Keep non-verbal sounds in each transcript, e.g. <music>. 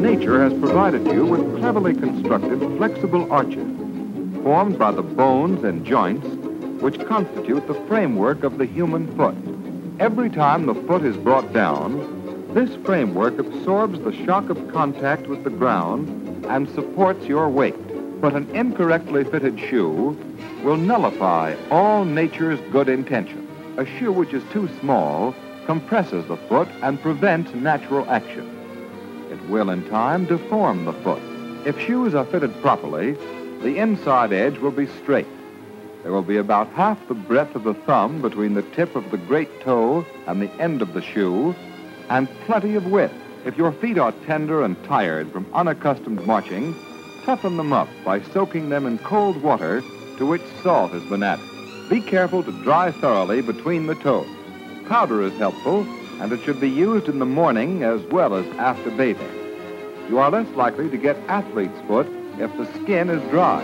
Nature has provided you with cleverly constructed flexible arches formed by the bones and joints which constitute the framework of the human foot. Every time the foot is brought down, this framework absorbs the shock of contact with the ground and supports your weight. But an incorrectly fitted shoe will nullify all nature's good intentions. A shoe which is too small compresses the foot and prevents natural action. It will, in time, deform the foot. If shoes are fitted properly, the inside edge will be straight. There will be about half the breadth of the thumb between the tip of the great toe and the end of the shoe, and plenty of width. If your feet are tender and tired from unaccustomed marching, toughen them up by soaking them in cold water to which salt has been added. Be careful to dry thoroughly between the toes. Powder is helpful, and it should be used in the morning as well as after bathing. You are less likely to get athlete's foot if the skin is dry.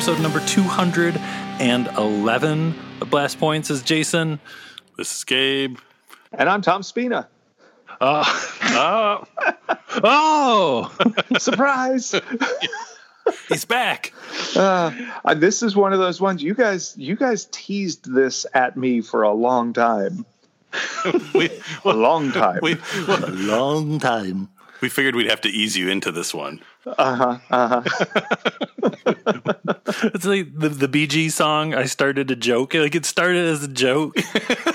Episode number 211 of Blast Points. Is Jason. This is Gabe. And I'm Tom Spina. Uh, <laughs> oh, oh, <laughs> Surprise! <laughs> He's back. uh, uh, this is one of those ones you guys you guys teased this at me for a long time. we, A long time. we, a long time. We figured we'd have to ease you into this one. Uh-huh. Uh-huh. <laughs> It's like the the Bee Gees song. I started a joke. Like it started as a joke. <laughs>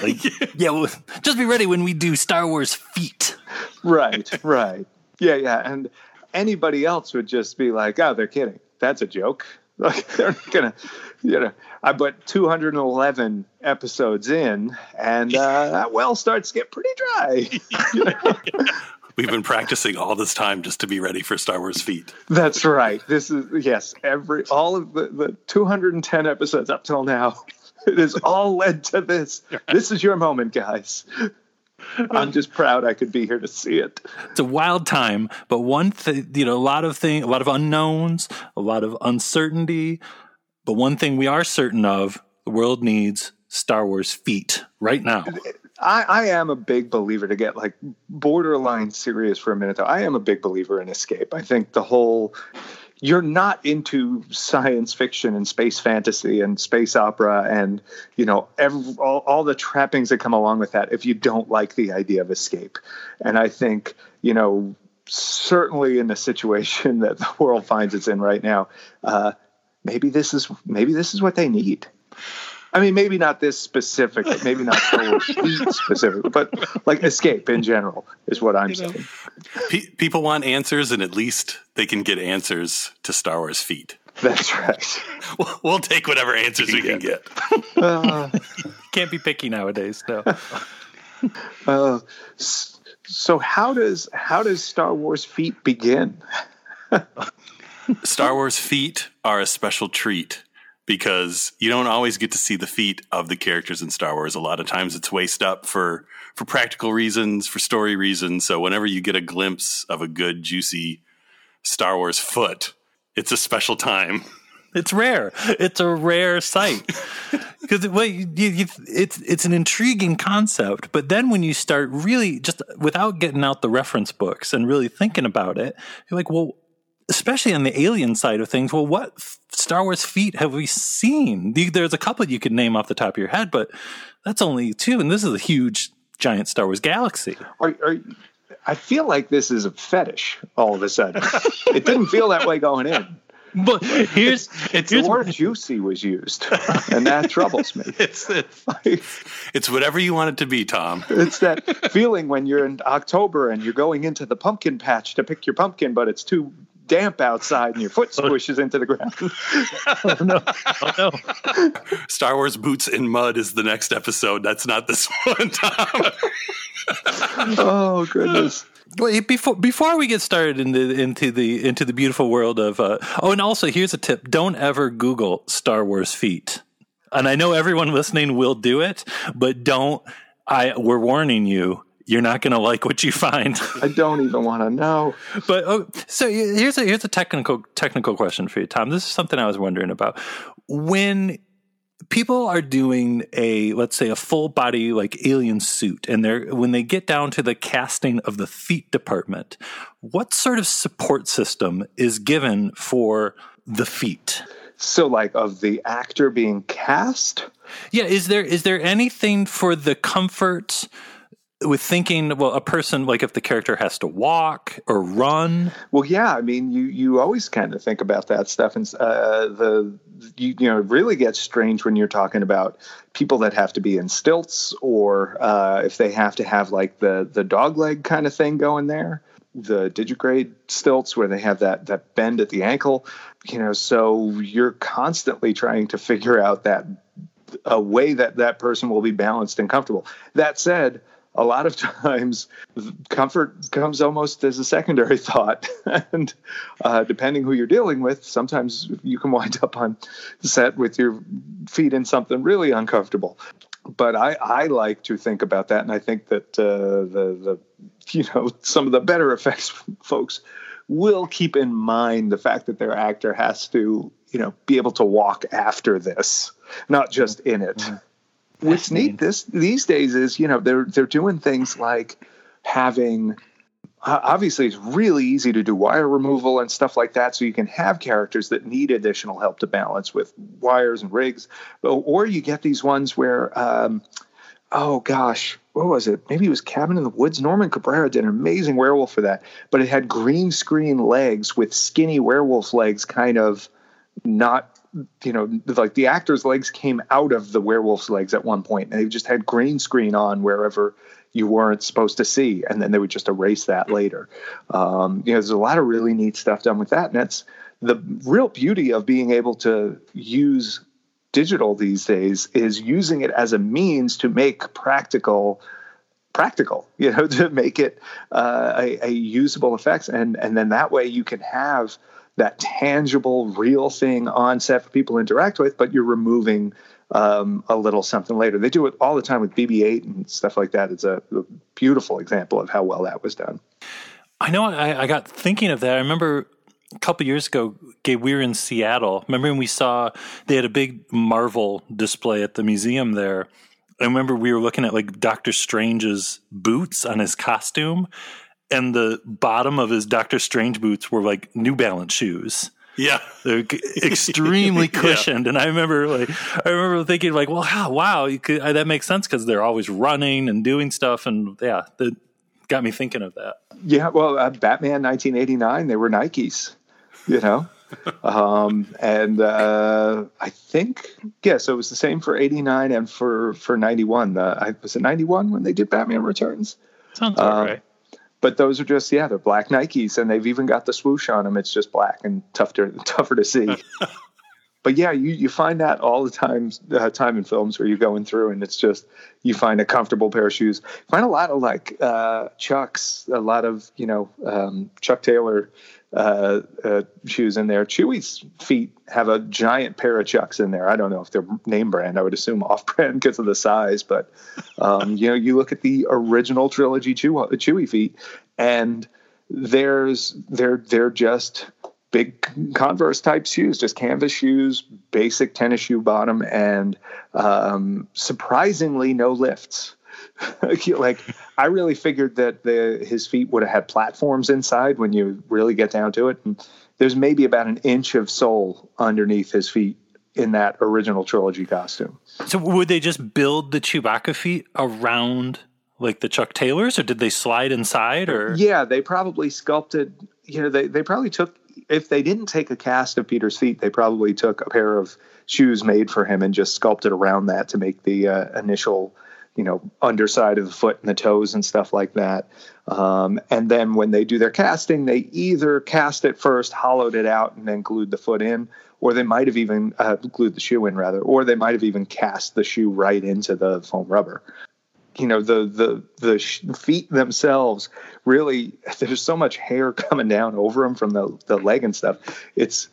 Like, yeah, well, just be ready when we do Star Wars feet. right, right. Yeah, yeah. And anybody else would just be like, oh, they're kidding. That's a joke. <laughs> Like they're not gonna you know I put 211 episodes in and uh, that well starts to get pretty dry. You know? We've been practicing all this time just to be ready for Star Wars feet. That's right. This is yes. Every all of the, the 210 episodes up till now, <laughs> it has all led to this. This is your moment, guys. I'm just proud I could be here to see it. It's a wild time, but one thing, you know, a lot of thing, a lot of unknowns, a lot of uncertainty. But one thing we are certain of: the world needs Star Wars feet right now. I, I am a big believer to get like borderline serious for a minute though. I am a big believer in escape. I think the whole you're not into science fiction and space fantasy and space opera and you know every, all, all the trappings that come along with that if you don't like the idea of escape and i think you know certainly in the situation <laughs> that the world finds it's in right now uh, maybe this is maybe this is what they need I mean, maybe not this specific, maybe not Star Wars <laughs> feet specific, but like escape in general is what I'm saying. Pe- people want answers, and at least they can get answers to Star Wars feet. That's right. <laughs> We'll, we'll take whatever answers we can get. Uh, <laughs> Can't be picky nowadays. No. uh, so how does how does Star Wars feet begin? Star Wars feet are a special treat because you don't always get to see the feet of the characters in Star Wars. A lot of times it's waist up for for practical reasons, for story reasons. So whenever you get a glimpse of a good juicy Star Wars foot, It's a special time. <laughs> It's rare. It's a rare sight <laughs> because well, you, you, it's it's an intriguing concept. But then when you start really just without getting out the reference books and really thinking about it, you're like, well, especially on the alien side of things, well, what Star Wars feet have we seen? There's a couple you could name off the top of your head, but that's only two, and this is a huge, giant Star Wars galaxy. Are, are, I feel like this is a fetish all of a sudden. it didn't feel that way going in. But here's it's here's the word juicy was used, and that troubles me. <laughs> It's it's, it's whatever you want it to be, Tom. It's that feeling when you're in October and you're going into the pumpkin patch to pick your pumpkin, but it's too damp outside and your foot squishes into the ground. oh no! Oh no! Star Wars boots in mud is the next episode. That's not this one, Tom. oh goodness! Wait, before before we get started into into the into the beautiful world of uh, oh, and also here's a tip: don't ever Google Star Wars feet. And I know everyone listening will do it, but don't. I we're warning you. You're not going to like what you find. <laughs> I don't even want to know. But oh, so here's a here's a technical technical question for you, Tom. This is something I was wondering about when people are doing a let's say a full body like alien suit and they're when they get down to the casting of the feet department what sort of support system is given for the feet so like of the actor being cast yeah is there is there anything for the comfort with thinking well a person like if the character has to walk or run. Well yeah i mean you you always kind of think about that stuff and uh, the you, you know it really gets strange when you're talking about people that have to be in stilts or uh, if they have to have like the the dog leg kind of thing going there the digitigrade stilts where they have that that bend at the ankle you know so you're constantly trying to figure out that a way that that person will be balanced and comfortable. That said a lot of <laughs> times comfort comes almost as a secondary <laughs> thought. And uh, depending who you're dealing with sometimes you can wind <laughs> up on set with your feet in something really uncomfortable. But I, I like to think about that and i think that uh, the, the you know some of the better effects folks will keep in mind the fact that their actor has to you know be able to walk after this not just in it. Mm-hmm what's neat this these days is you know they're they're doing things like having obviously it's really easy to do wire removal and stuff like that so you can have characters that need additional help to balance with wires and rigs or you get these ones where um, oh gosh what was it? Maybe it was cabin in the woods norman cabrera did an amazing werewolf for that but it had green screen legs with skinny werewolf legs kind of not you know, like the actor's legs came out of the werewolf's legs at one point, and they just had green screen on wherever you weren't supposed to see, and then they would just erase that later. Um, you know, there's a lot of really neat stuff done with that, and that's the real beauty of being able to use digital these days is using it as a means to make practical practical <laughs> you know to make it uh, a, a usable effects and and then that way you can have that tangible, real thing on set for people to interact with, but you're removing um, a little something later. They do it all the time with BB-8 and stuff like that. It's a, a beautiful example of how well that was done. I know. I, I got thinking of that. I remember a couple years ago, Gabe, we were in Seattle. Remember when we saw they had a big Marvel display at the museum there. I remember we were looking at like Doctor Strange's boots on his costume, and the bottom of his Doctor Strange boots were like New Balance shoes. Yeah, they're extremely <laughs> cushioned, yeah. and I remember like I remember thinking like, well, wow, wow could, uh, that makes sense because they're always running and doing stuff, and yeah, that got me thinking of that. Yeah, well, uh, Batman 1989, they were Nikes, you know, <laughs> um, and uh, I think yeah, so it was the same for 89 and for for 91. Uh, was it 91 when they did Batman Returns? Sounds um, right but those are just yeah they're black nikes and they've even got the swoosh on them it's just black and tough <laughs> to, tougher to see. <laughs> But yeah you, you find that all the time uh, time in films where you're going through and it's just you find a comfortable pair of shoes. Find a lot of like uh, chucks a lot of you know um, chuck taylor uh, uh, shoes in there. Chewie's feet have a giant pair of Chucks in there. I don't know if they're name brand. I would assume <laughs> off brand because of the size, but um, you know, you look at the original trilogy Chew- Chewie feet, and there's they're they're just big Converse type shoes, just canvas shoes, basic tennis shoe bottom, and um, surprisingly no lifts. <laughs> like I really figured that the his feet would have had platforms inside when you really get down to it. And there's maybe about an inch of sole underneath his feet in that original trilogy costume. So would they just build the Chewbacca feet around like the Chuck Taylors, or did they slide inside? Or yeah, they probably sculpted. You know, they they probably took if they didn't take a cast of Peter's feet, they probably took a pair of shoes made for him and just sculpted around that to make the uh, initial you know underside of the foot and the toes and stuff like that. Um, and then when they do their casting they either cast it first hollowed it out and then glued the foot in or they might have even uh, glued the shoe in rather or they might have even cast the shoe right into the foam rubber. You know the the the feet themselves really <laughs> there's so much hair <laughs> coming down over them from the the leg and stuff. It's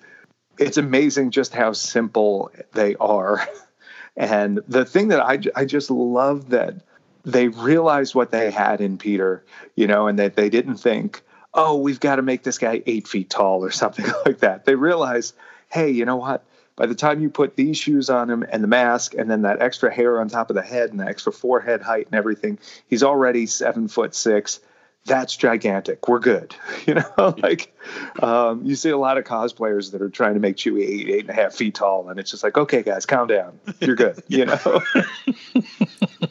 it's amazing just how simple they are <laughs> and the thing that I, I just love that they realized what they had in Peter, you know, and that they didn't think, oh, we've got to make this guy eight feet tall or <laughs> something like that. They realized, hey, you know what? By the time you put these shoes on him and the mask and then that extra hair on top of the head and the extra forehead height and everything, he's already seven foot six that's gigantic. We're good. <laughs> You know, like um, you see a lot of cosplayers that are trying to make Chewie eight, eight and a half feet tall, and it's just like, okay, guys, calm down. You're good. <laughs> You know, <laughs>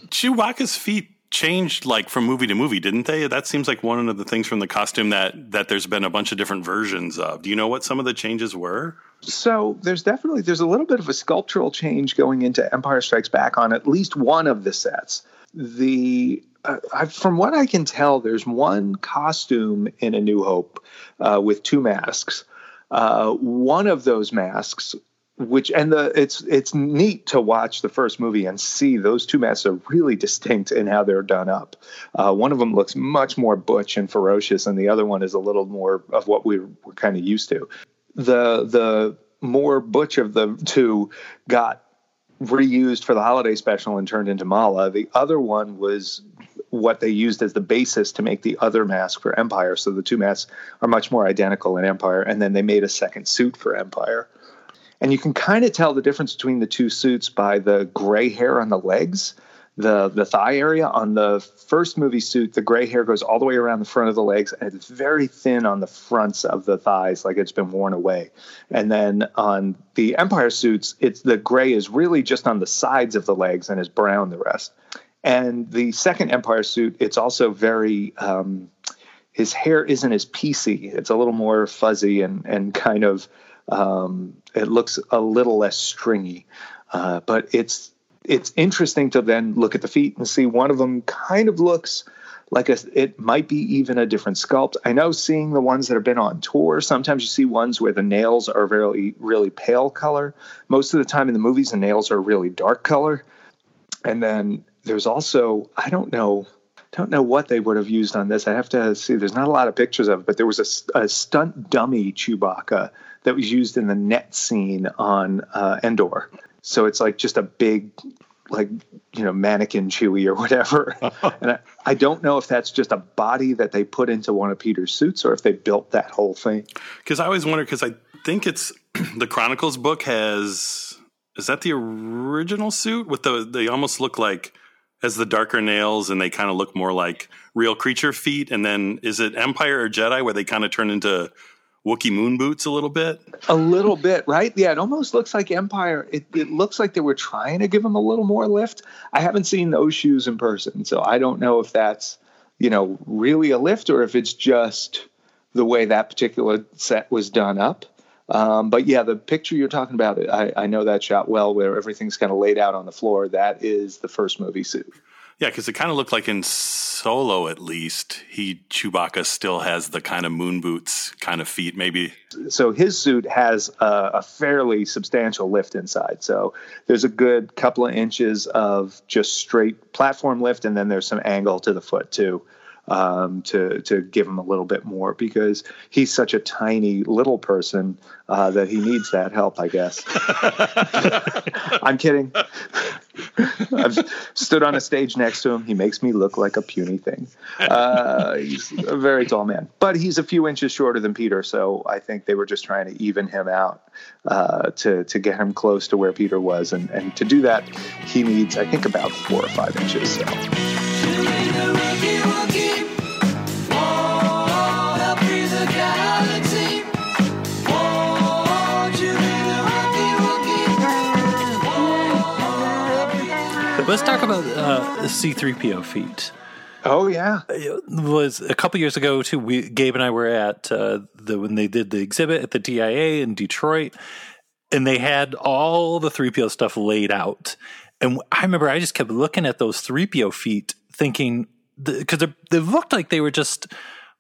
Chewbacca's feet changed like from movie to movie, didn't they? That seems like one of the things from the costume that that there's been a bunch of different versions of. Do you know what some of the changes were? So there's definitely there's a little bit of a sculptural change going into Empire Strikes Back on at least one of the sets. The I, from what I can tell, there's one costume in A New Hope uh, with two masks. Uh, one of those masks, which and the it's it's neat to watch the first movie and see those two masks are really distinct in how they're done up. Uh, one of them looks much more butch and ferocious, and the other one is a little more of what we we're kind of used to. The the more butch of the two got reused for the holiday special and turned into Malla. The other one was what they used as the basis to make the other mask for Empire. So the two masks are much more identical in Empire. And then they made a second suit for Empire. And you can kind of tell the difference between the two suits by the gray hair on the legs, the the thigh area. On the first movie suit, the gray hair goes all the way around the front of the legs, and it's very thin on the fronts of the thighs, like it's been worn away. And then on the Empire suits, it's the gray is really just on the sides of the legs and is brown the rest. And the second Empire suit, it's also very. Um, his hair isn't as piecey. It's a little more fuzzy and and kind of. Um, it looks a little less stringy, uh, but it's it's interesting to then look at the feet and see one of them kind of looks like a, it might be even a different sculpt. I know seeing the ones that have been on tour, sometimes you see ones where the nails are very really pale color. Most of the time in the movies, the nails are really dark color. And then there's also I don't know don't know what they would have used on this. I have to see. There's not a lot of pictures of it, but there was a, a stunt dummy Chewbacca that was used in the net scene on uh, Endor. So it's like just a big, like you know, mannequin Chewie or whatever. <laughs> and I, I don't know if that's just a body that they put into one of Peter's suits or if they built that whole thing. Because I always wonder. Because I think it's <clears throat> the Chronicles book has. Is that the original suit with the? They almost look like as the darker nails and they kind of look more like real creature feet. And then is it Empire or Jedi where they kind of turn into Wookiee moon boots a little bit? A little bit, right? Yeah, it almost looks like Empire. It, it looks like they were trying to give them a little more lift. I haven't seen those shoes in person, so I don't know if that's, you know, really a lift or if it's just the way that particular set was done up. Um, but yeah, the picture you're talking about, I, I know that shot well, where everything's kind of laid out on the floor. That is the first movie suit. Yeah, because it kind of looked like in Solo, at least, he Chewbacca still has the kind of moon boots kind of feet, maybe. So his suit has a, a, fairly substantial lift inside. So there's a good couple of inches of just straight platform lift, and then there's some angle to the foot too. Um, to to give him a little bit more because he's such a tiny little person uh, that he needs that help. I guess. <laughs> I'm kidding. I've stood on a stage next to him. He makes me look like a puny thing. Uh, he's a very tall man, but he's a few inches shorter than Peter, so I think they were just trying to even him out uh, to to get him close to where Peter was, and and to do that, he needs I think about four or five inches. So. Let's talk about uh, C3PO feet. Oh yeah, It was a couple years ago too. We Gabe and I were at uh, the when they did the exhibit at the DIA in Detroit, and they had all the 3PO stuff laid out. And I remember I just kept looking at those 3PO feet, thinking because they, they looked like they were just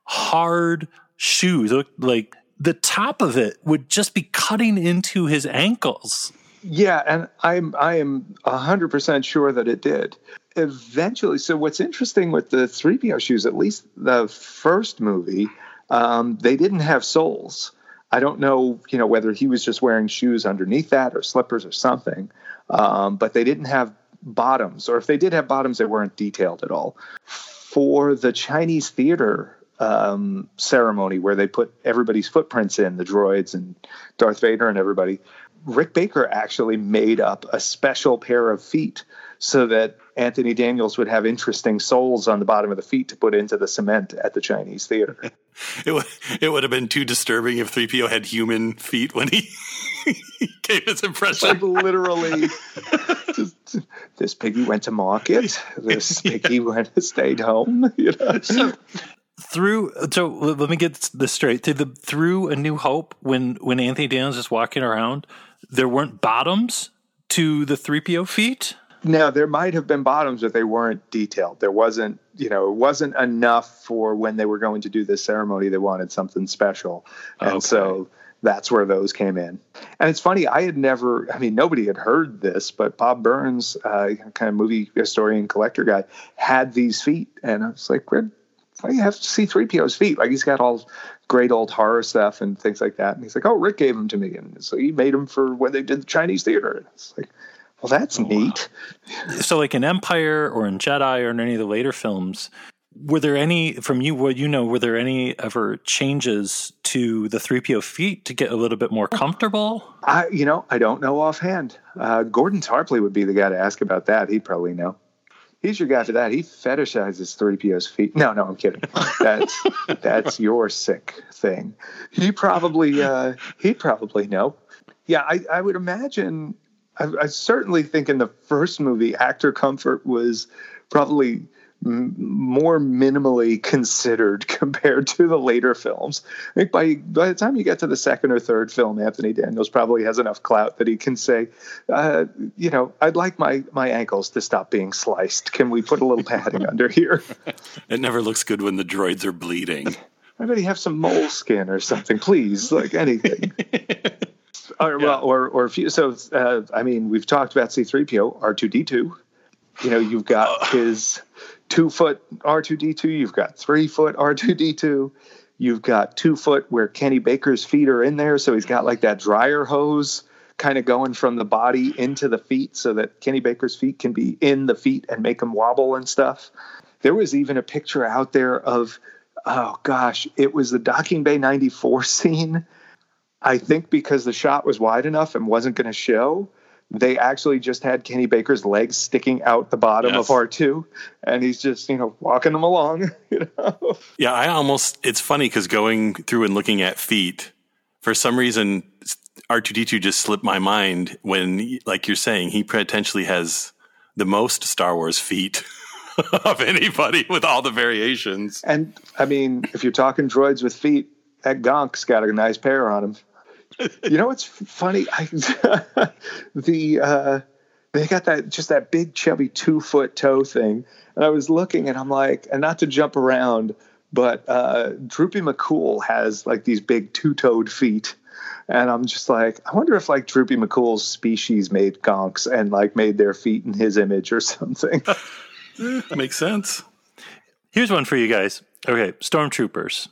hard shoes. It looked like the top of it would just be cutting into his ankles. Yeah, and I'm I am hundred percent sure that it did. Eventually, so what's interesting with the three PO shoes, at least the first movie, um, they didn't have soles. I don't know, you know, whether he was just wearing shoes underneath that or slippers or something, um, but they didn't have bottoms, or if they did have bottoms, they weren't detailed at all. For the Chinese theater um, ceremony where they put everybody's footprints in, the droids and Darth Vader and everybody, Rick Baker actually made up a special pair of feet so that Anthony Daniels would have interesting soles on the bottom of the feet to put into the cement at the Chinese theater. <laughs> It would it would have been too disturbing if 3PO had human feet when he, <laughs> he gave his impression. Like literally, <laughs> just, this piggy went to market. This piggy went stayed home. You know? So through so let me get this straight through the through a new hope when when anthony daniels is walking around there weren't bottoms to the 3po feet now there might have been bottoms but they weren't detailed. There wasn't you know it wasn't enough for when they were going to do this ceremony they wanted something special. And Okay. so that's where those came in. And it's funny i had never i mean nobody had heard this but bob burns uh, kind of movie historian collector guy had these feet. And i was like where why do you have to see 3PO's feet? Like he's got all great old horror stuff and things like that. And he's like, oh, Rick gave them to me. And so he made them for when they did the Chinese theater. And it's like, well, that's neat. so like in empire or in jedi or in any of the later films were there any from you what you know were there any ever changes to the 3po feet to get a little bit more comfortable I, you know, I don't know offhand. Uh, Gordon Tarpley would be the guy to ask about that. He'd probably know. He's your guy for that. He fetishizes 3PO's feet. No, no, I'm kidding. That's <laughs> that's your sick thing. He probably uh, he'd probably know. Yeah, I, I would imagine. I, I certainly think in the first movie, actor comfort was probably m- more minimally considered <laughs> compared to the later films. I think by by the time you get to the second or third film, Anthony Daniels probably has enough clout that he can say, uh, you know, I'd like my my ankles to stop being sliced. Can we put a little padding under here? <laughs> It never looks good when the droids are bleeding. Anybody have some moleskin or something, please? Like anything. <laughs> or, well, or or if you, so. Uh, I mean, we've talked about C-3PO, R2D2. You know, you've got his two foot R2D2. You've got three foot R2D2. You've got two foot where Kenny Baker's feet are in there, so he's got like that dryer hose kind of going from the body into the feet, so that Kenny Baker's feet can be in the feet and make them wobble and stuff. There was even a picture out there of, oh gosh, it was the Docking Bay 94 <laughs> scene. I think because the shot was wide enough and wasn't going to show, they actually just had Kenny Baker's legs sticking out the bottom Yes. of R2, and he's just, you know, walking them along. <laughs> You know, Yeah, I almost, it's funny because going through and looking at feet, for some reason, R2D2 just slipped my mind when, like you're saying, he potentially has the most Star Wars feet <laughs> of anybody with all the variations. and I mean, if you're talking droids with feet, that Gonk's got a nice pair on him. You know what's funny? I, <laughs> the uh, they got that just that big chubby two foot toe thing, and I was looking and I'm like, and not to jump around, but uh, Droopy McCool has like these big two toed feet. And I'm just like, I wonder if like Droopy McCool's species made gonks and like made their feet in his image or <laughs> something. <laughs> Makes sense. Here's one for you guys. Okay, stormtroopers.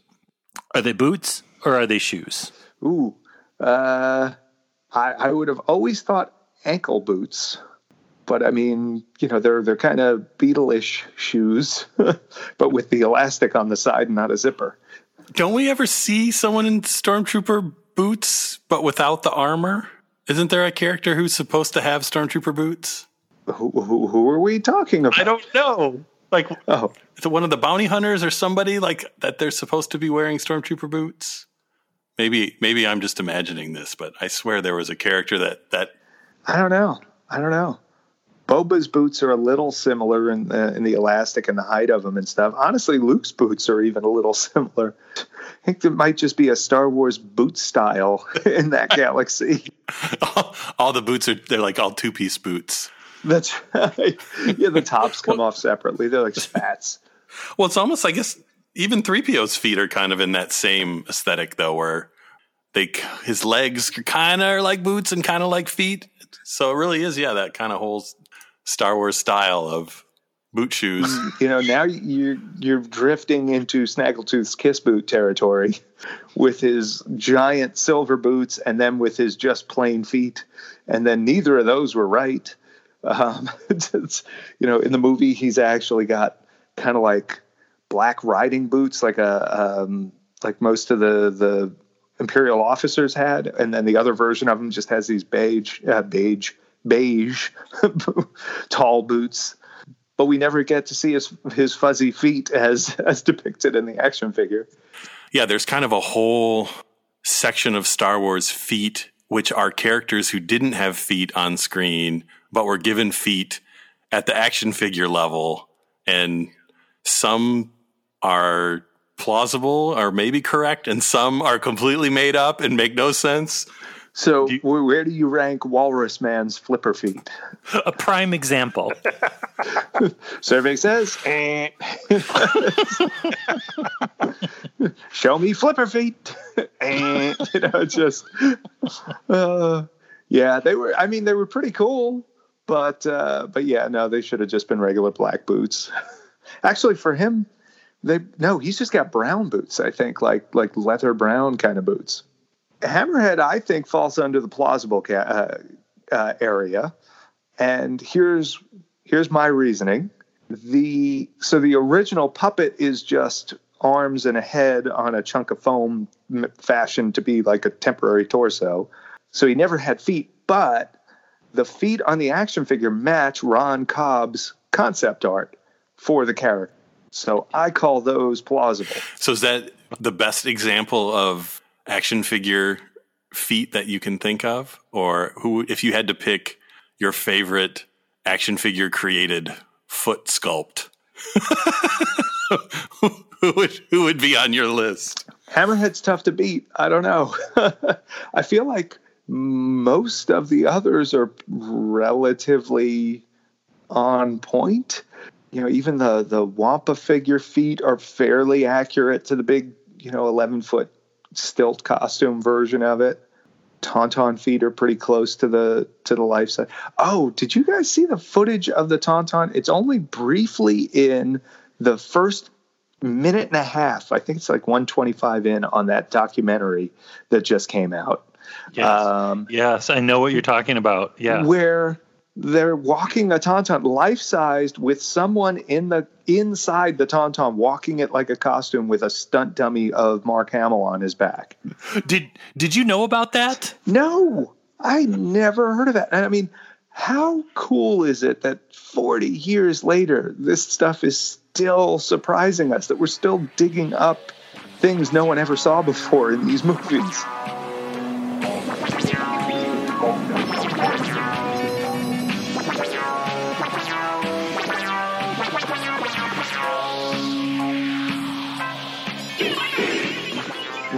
Are they boots or are they shoes? Ooh, uh, I, I would have always thought ankle boots, but I mean, you know, they're they're kind of Beatleish shoes, <laughs> but with the elastic on the side and not a zipper. Don't we ever see someone in stormtrooper boots but without the armor? Isn't there a character who's supposed to have stormtrooper boots? Who, who, who are we talking about? I don't know. Like, Oh, is it one of the bounty hunters or somebody like that? They're supposed to be wearing stormtrooper boots. Maybe, maybe I'm just imagining this, but I swear there was a character that that I don't know. I don't know. Boba's boots are a little similar in the, in the elastic and the height of them and stuff. Honestly, Luke's boots are even a little <laughs> similar. I think there might just be a Star Wars boot style <laughs> in that galaxy. all, <laughs> all the boots are they're like all two piece boots. That's right. Yeah, the tops come off separately. They're like spats. Well, it's almost I guess even 3PO's feet are kind of in that same aesthetic though, where they his legs kind of are like boots and kind of like feet. So it really is, yeah, that kind of whole Star Wars style of boot shoes. You know, now you're you're drifting into Snaggletooth's kiss boot territory <laughs> with his giant silver boots and then with his just plain feet. And then neither of those were right. <laughs> Um, it's, <laughs> it's- you know, in the movie, he's actually got kind of like black riding boots, like a um, like most of the the imperial officers had, and then the other version of him just has these beige, uh, beige, beige, <laughs> tall boots. But we never get to see his his fuzzy feet as as depicted in the action figure. yeah, there's kind of a whole section of Star Wars feet, which are characters who didn't have feet on screen, but were given feet at the action figure level. And some are plausible or maybe correct, and some are completely made up and make no sense. So where, where do you rank Walrus Man's flipper feet? A prime example. <laughs> Survey says, eh. <laughs> show me flipper feet. <laughs> Eh. you know, just, uh, yeah, they were. I mean, they were pretty cool, but uh, but yeah, no, they should have just been regular black boots. Actually, for him, they no, he's just got brown boots. I think like like leather brown kind of boots. Hammerhead, I think, falls under the plausible ca- uh, uh, area, and here's here's my reasoning. The so the original puppet is just arms and a head on a chunk of foam fashioned to be like a temporary torso. So he never had feet, but the feet on the action figure match Ron Cobb's concept art for the character. So I call those plausible. So is that the best example of action figure feet that you can think of? Or who if you had to pick your favorite action figure created foot sculpt? <laughs> who would who would be on your list? Hammerhead's tough to beat. I don't know. <laughs> I feel like most of the others are relatively on point. You know, even the the Wampa figure feet are fairly accurate to the big, you know, eleven foot stilt costume version of it. Tauntaun feet are pretty close to the to the life size. Oh, did you guys see the footage of the Tauntaun? It's only briefly in the first minute and a half. I think it's like 125 in on that documentary that just came out. Yes. Um, yes, I know what you're talking about. Yeah. where they're walking a tauntaun life sized with someone in the inside the tauntaun walking it like a costume with a stunt dummy of Mark Hamill on his back. Did Did you know about that? No, I never heard of that. And I mean, how cool is it that 40 years later, this stuff is still surprising us, that we're still digging up things no one ever saw before in these <laughs> movies?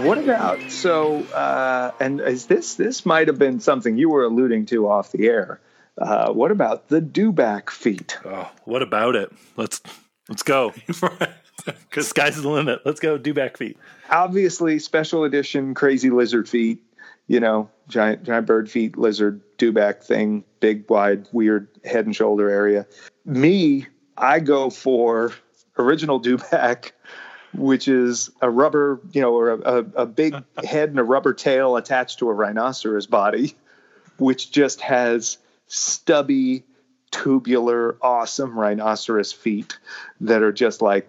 What about so? Uh, and is this this might have been something you were alluding to off the air? Uh, what about the dewback feet? Oh, what about it? Let's Let's go. <laughs> <laughs> Because sky's the limit. Let's go. Dewback feet. Obviously, special edition crazy lizard feet. You know, giant giant bird feet, lizard dewback thing, big, wide, weird head and shoulder area. Me, I go for original dewback which is a rubber, you know, or a, a, a big <laughs> head and a rubber tail attached to a rhinoceros body, which just has stubby, tubular, awesome rhinoceros feet that are just like,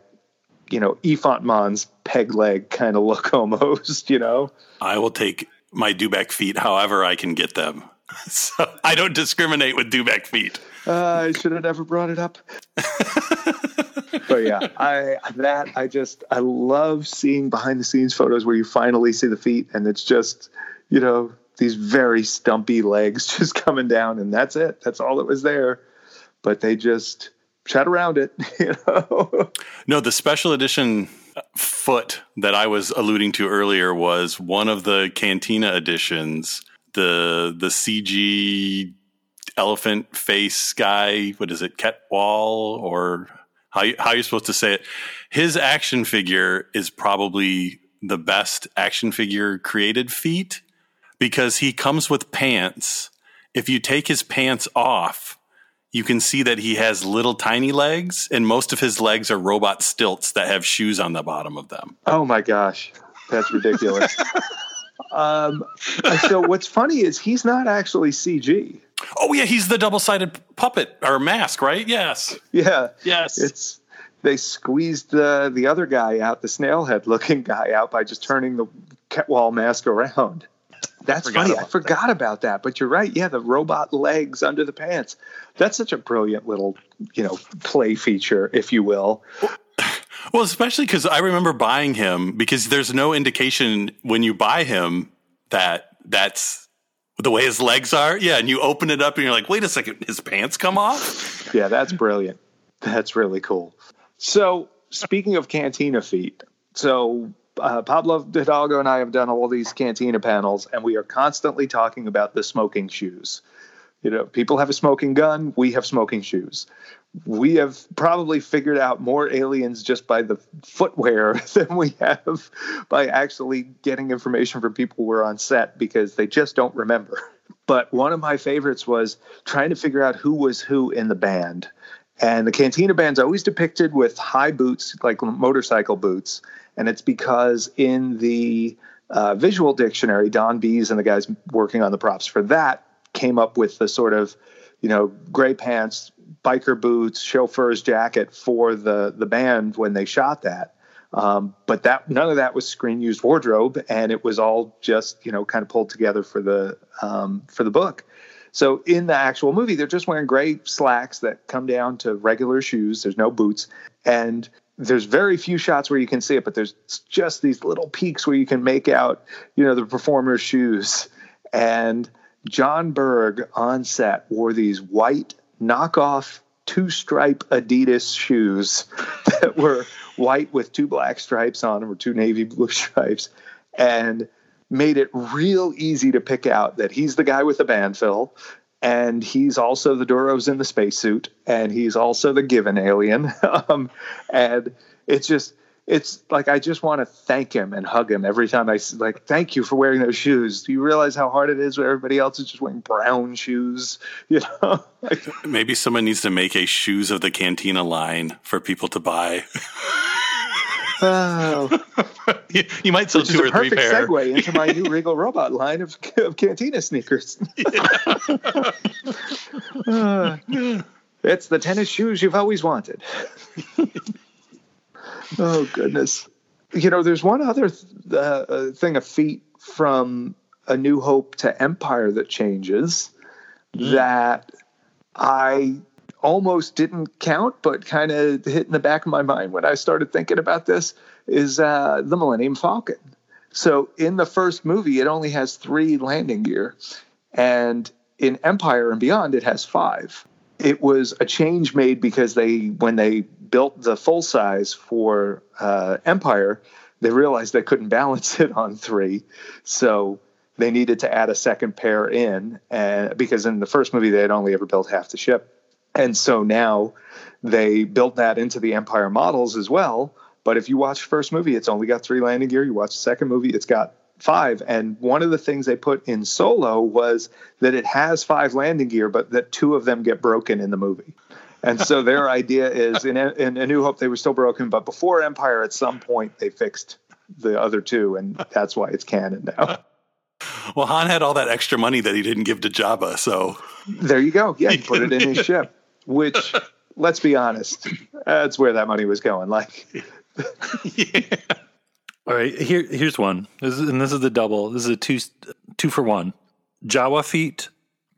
you know, Elephant Mon's peg leg kind of look <laughs> almost, you know? I will take my dewback feet however I can get them. <laughs> So I don't discriminate with dewback feet. Uh, I should have never brought it up. <laughs> but yeah, I that I just I love seeing behind the scenes photos where you finally see the feet and it's just you know these very stumpy legs <laughs> just coming down and that's it. That's all that was there. But they just chat around it, <laughs> you know. No, the special edition foot that I was alluding to earlier was one of the Cantina editions. The the CG elephant face guy. What is it, Ketwol or how you, how you're supposed to say it? His action figure is probably the best action figure created feet because he comes with pants. If you take his pants off, you can see that he has little tiny legs, and most of his legs are robot stilts that have shoes on the bottom of them. Oh my gosh, that's ridiculous. <laughs> um, so what's funny is he's not actually CG. Oh yeah, he's the double-sided puppet or mask, right? Yes. Yeah. Yes. It's they squeezed the the other guy out, the snail head looking guy out by just turning the Ketwol mask around. That's Forgot funny. I forgot about that. But you're right. Yeah, the robot legs under the pants. That's such a brilliant little, you know, play feature, if you will. Well, especially because I remember buying him because there's no indication when you buy him that that's the way his legs are. Yeah, and you open it up and you're like, wait a second, his pants come off. Yeah, that's brilliant. That's really cool. So, speaking of Cantina feet, so uh, Pablo Hidalgo and I have done all these Cantina panels, and we are constantly talking about the smoking shoes. You know, people have a smoking gun, we have smoking shoes. We have probably figured out more aliens just by the footwear <laughs> than we have by actually getting information from people who were on set because they just don't remember. <laughs> But one of my favorites was trying to figure out who was who in the band. And the Cantina band's always depicted with high boots, like motorcycle boots. And it's because in the uh, visual dictionary, Don Bies and the guys working on the props for that came up with the sort of, you know, gray pants, biker boots, chauffeur's jacket for the the band when they shot that. Um, but that none of that was screen used wardrobe, and it was all just you know kind of pulled together for the um, for the book. So in the actual movie, they're just wearing gray slacks that come down to regular shoes. There's no boots, and there's very few shots where you can see it, but there's just these little peaks where you can make out, you know, the performer's shoes. And Jon Berg on set wore these white knockoff two stripe Adidas shoes <laughs> that were white with two black stripes on them or two navy blue <laughs> stripes and made it real easy to pick out that he's the guy with the band fill and he's also the Duros in the spacesuit and he's also the Givin alien. <laughs> Um, and it's just it's like I just want to thank him and hug him every time I s- like thank you for wearing those shoes. Do you realize how hard it is when everybody else is just wearing brown shoes? <laughs> You know, like, <laughs> Maybe someone needs to make a shoes of the Cantina line for people to buy. <laughs> oh, You, you might sell which is two a or three perfect pair. segue into my new Regal Robot line of, of Cantina sneakers. Uh, it's the tennis shoes you've always wanted. Oh goodness! You know, there's one other th- uh, thing of feet from A New Hope to Empire that changes that I almost didn't count, but kind of hit in the back of my mind when I started thinking about this is uh, the Millennium Falcon. So in the first movie, it only has three landing gear, and in Empire and Beyond, it has five. It was a change made because they, when they built the full size for uh, Empire, they realized they couldn't balance <laughs> it on three, so they needed to add a second pair in, and because in the first movie they had only ever built half the ship, and so now they built that into the Empire models as well. But if you watch the first movie, it's only got three landing gear. You watch the second movie, it's got five. And one of the things they put in Solo was that it has five landing gear, but that two of them get broken in the movie. And so <laughs> their idea is in, in A New Hope, they were still broken, but before Empire, at some point, they fixed the other two, and that's why it's canon now. <laughs> Well, Han had all that extra money that he didn't give to Jabba, so there you go. Yeah, he put it in his <laughs> ship, which, let's be honest, that's where that money was going. Like, yeah. All right, here here's one. This is, and this is the double. This is a two two for one. Jawa feet,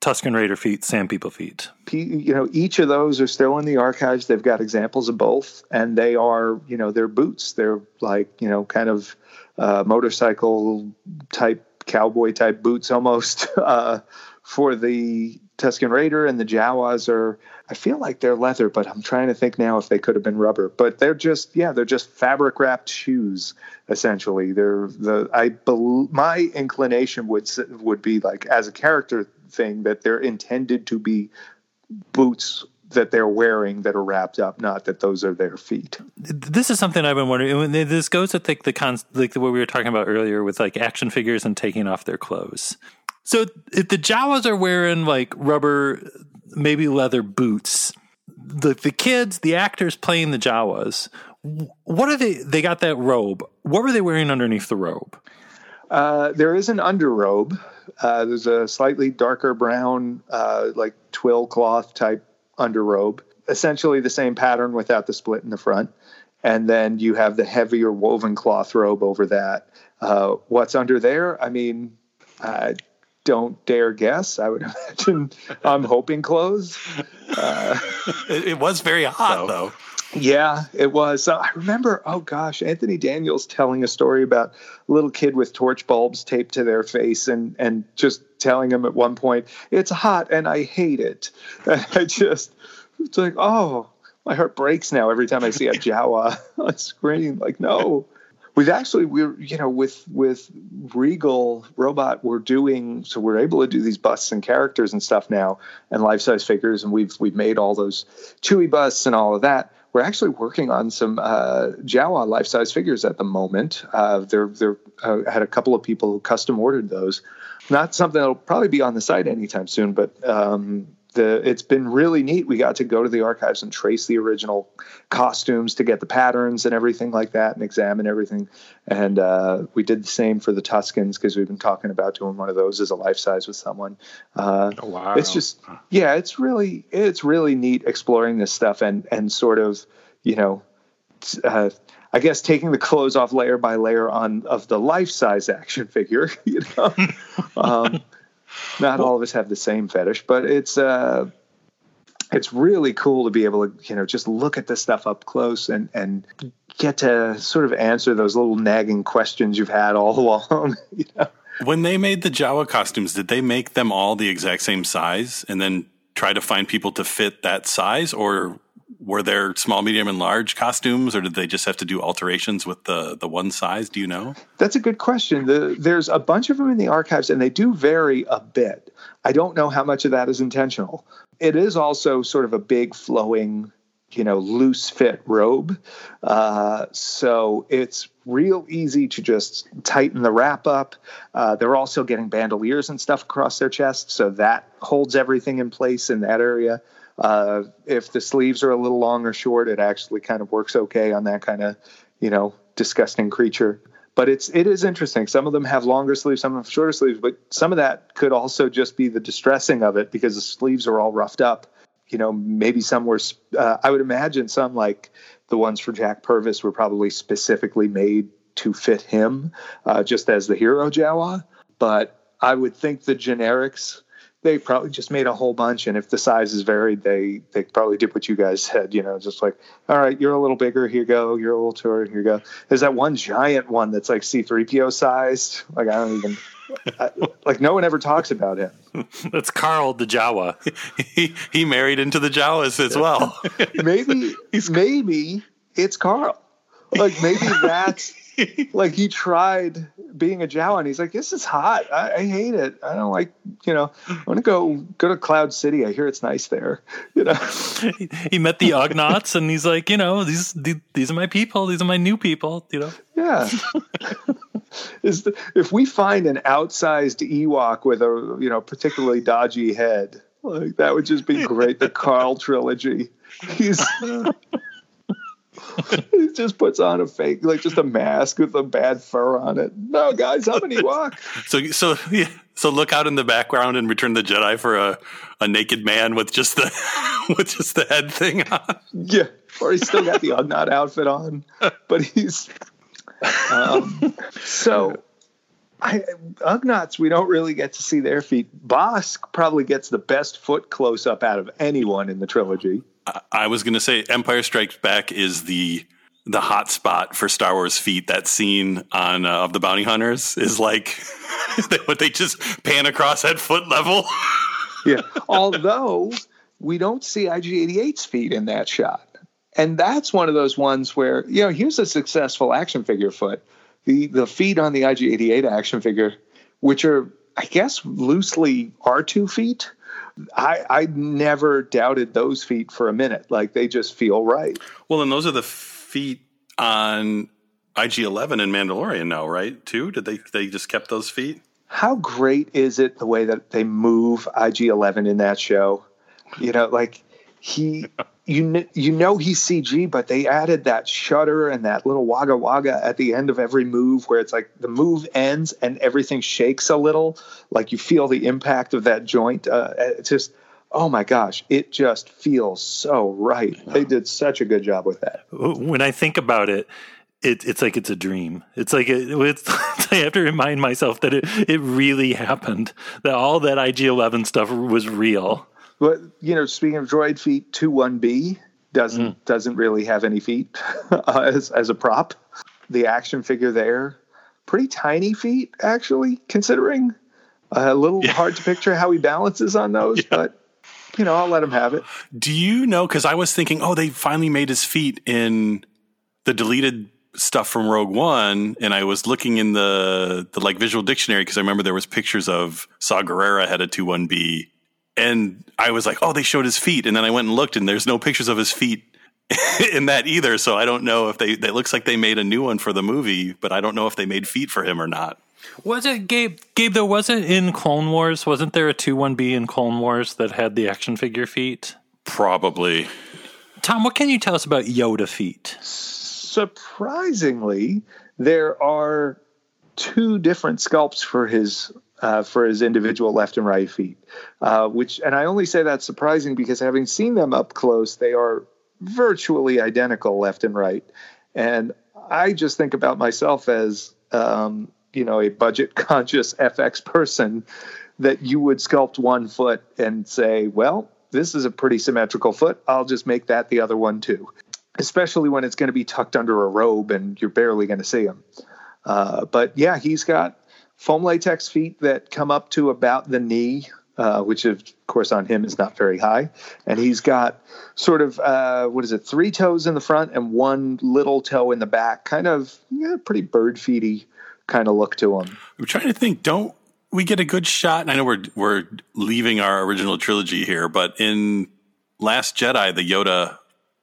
Tusken Raider feet, Sand People feet. You know, each of those are still in the archives. They've got examples of both, and they are, you know, they're boots. They're like, you know, kind of uh, motorcycle type, cowboy type boots almost <laughs> uh, for the Tusken Raider, and the Jawas are I feel like they're leather, but I'm trying to think now if they could have been rubber. But they're just yeah, they're just fabric wrapped shoes essentially. They're the I bel- my inclination would would be like as a character thing that they're intended to be boots that they're wearing that are wrapped up, not that those are their feet. This is something I've been wondering. This goes with like the like what we were talking about earlier with like action figures and taking off their clothes. So if the Jawas are wearing like rubber maybe leather boots. The the kids, the actors playing the Jawas, what are they? They got that robe. What were they wearing underneath the robe? Uh, there is an underrobe. Uh, there's a slightly darker brown, uh, like twill cloth type underrobe. Essentially the same pattern without the split in the front. And then you have the heavier woven cloth robe over that. Uh, what's under there? I mean, I don't dare guess. I would <laughs> imagine I'm hoping clothes. Uh, it, it, was very hot so. though. Yeah, it was. So I remember, oh gosh, Anthony Daniels telling a story about a little kid with torch bulbs taped to their face and and just telling him at one point, it's hot and I hate it. <laughs> And I just it's like, oh, my heart breaks now every time I see a Jawa <laughs> on screen. Like, no we've actually we're you know with with regal robot we're doing so we're able to do these busts and characters and stuff now and life size figures and we've we've made all those Chewie busts and all of that we're actually working on some uh, Jawa life size figures at the moment. Uh, they're they're uh, had a couple of people who custom ordered those. Not something that'll probably be on the site anytime soon, but um, the it's been really neat. We got to go to the archives and trace the original costumes to get the patterns and everything like that, and examine everything. And uh, we did the same for the Tuskens because we've been talking about doing one of those as a life size with someone. Uh, oh, wow! It's just yeah, it's really it's really neat exploring this stuff and and sort of you know. Uh, I guess taking the clothes off layer by layer on of the life size action figure, <laughs> you know, <laughs> um, not all of us have the same fetish, but it's uh, it's really cool to be able to you know just look at this stuff up close and and get to sort of answer those little nagging questions you've had all <laughs> along. you know? When they made the Jawa costumes, did they make them all the exact same size and then try to find people to fit that size, or were there small, medium, and large costumes, or did they just have to do alterations with the the one size? Do you know? That's a good question. The, there's a bunch of them in the archives, and they do vary a bit. I don't know how much of that is intentional. It is also sort of a big flowing, you know, loose fit robe, uh, so it's real easy to just tighten the wrap up. Uh, they're also getting bandoliers and stuff across their chest, so that holds everything in place in that area. Uh, if the sleeves are a little long or short, it actually kind of works okay on that kind of, you know, disgusting creature. But it's it is interesting. Some of them have longer sleeves, some have shorter sleeves, but some of that could also just be the distressing of it because the sleeves are all roughed up. You know, maybe some were. Uh, I would imagine some like the ones for Jack Purvis were probably specifically made to fit him, uh, just as the hero Jawa. But I would think the generics they probably just made a whole bunch and if the sizes varied they they probably did what you guys said you know just like all right you're a little bigger here you go you're a little taller here you go. There's that one giant one that's like c3po sized like i don't even <laughs> I, like no one ever talks about him. <laughs> That's carl the jawa. <laughs> He he married into the jawas as well. Maybe maybe it's carl. Like maybe that's <laughs> like he tried being a Jawa and he's like, this is hot. I, I hate it. I don't like, you know, I want to go go to Cloud City. I hear it's nice there. <laughs> You know, <laughs> he, he met the Ugnaughts and he's like, you know, these these are my people. These are my new people. You know. Yeah. is the, if we find an outsized Ewok with a you know particularly dodgy head, Like that would just be great. The Carl trilogy. He's he just puts on a fake, like just a mask with a bad fur on it. No, guys, how many an Ewok. <laughs> So so yeah. So look out in the background and Return the Jedi for a, a naked man with just the <laughs> with just the head thing on. Yeah, or he's still got the Ugnaught outfit on, but he's um, so. I, Ugnaughts, we don't really get to see their feet. Bossk probably gets the best foot close up out of anyone in the trilogy. I, was going to say Empire Strikes Back is the the hot spot for Star Wars feet. That scene on uh, of the bounty hunters is like <laughs> what they just pan across at foot level. <laughs> yeah. Although we don't see IG88's feet in that shot. And that's one of those ones where, you know, here's a successful action figure foot. The the feet on the IG88 action figure, which are I guess loosely R2 feet. I I never doubted those feet for a minute. Like they just feel right. Well, and those are the feet on IG11 and Mandalorian now, right? Too? Did they they just kept those feet? How great is it the way that they move IG11 in that show? You know, like he you you know he's CG, but they added that shutter and that little wagga wagga at the end of every move, where it's like the move ends and everything shakes a little, like you feel the impact of that joint. Uh, it's just oh my gosh, it just feels so right. They did such a good job with that. When I think about it, it, it's like it's a dream. It's like it, <laughs> it's, I have to remind myself that it, it really happened. That all that IG Eleven stuff was real. But you know, speaking of droid feet, two one B doesn't mm. doesn't really have any feet <laughs> as as a prop. The action figure there, pretty tiny feet actually, considering a little yeah. hard to picture how he balances on those, yeah. but you know, I'll let him have it. Do you know? Because I was thinking, oh, they finally made his feet in the deleted stuff from Rogue One, and I was looking in the the like visual dictionary because I remember there was pictures of Saw Gerrera had a two one B, and I was like, oh, they showed his feet, and then I went and looked, and there's no pictures of his feet <laughs> in that either. So I don't know if they. It looks like they made a new one for the movie, but I don't know if they made feet for him or not. Was it Gabe? Gabe, there wasn't in Clone Wars. Wasn't there a two one B in Clone Wars that had the action figure feet? Probably. Tom, what can you tell us about Yoda feet? Surprisingly, there are two different sculpts for his uh, for his individual left and right feet. Uh, which, and I only say that's surprising because having seen them up close, they are virtually identical left and right. And I just think about myself as um, you know a budget conscious <laughs> FX person that you would sculpt one foot and say, well, this is a pretty symmetrical foot. I'll just make that the other one too. Especially when it's going to be tucked under a robe and you're barely going to see him. Uh, but yeah, he's got foam latex feet that come up to about the knee, uh, which of course on him is not very high. And he's got sort of uh, what is it, three toes in the front and one little toe in the back, kind of yeah, pretty bird feety kind of look to him. I'm trying to think. Don't we get a good shot? And I know we're we're leaving our original trilogy here, but in Last Jedi, the Yoda